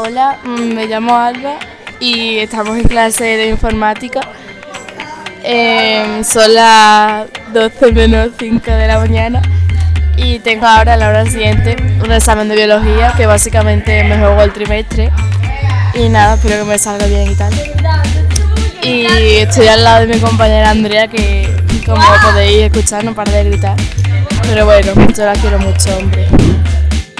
Hola, mm, me llamo Alba y estamos en clase de informática. Em, son las 12 menos 5 de la mañana y tengo ahora a la hora siguiente un examen de biología que básicamente me juego el trimestre y nada, espero que me salga bien y tal. Y estoy al lado de mi compañera Andrea que como podéis escuchar no para de gritar. Pero bueno, yo la quiero mucho, hombre.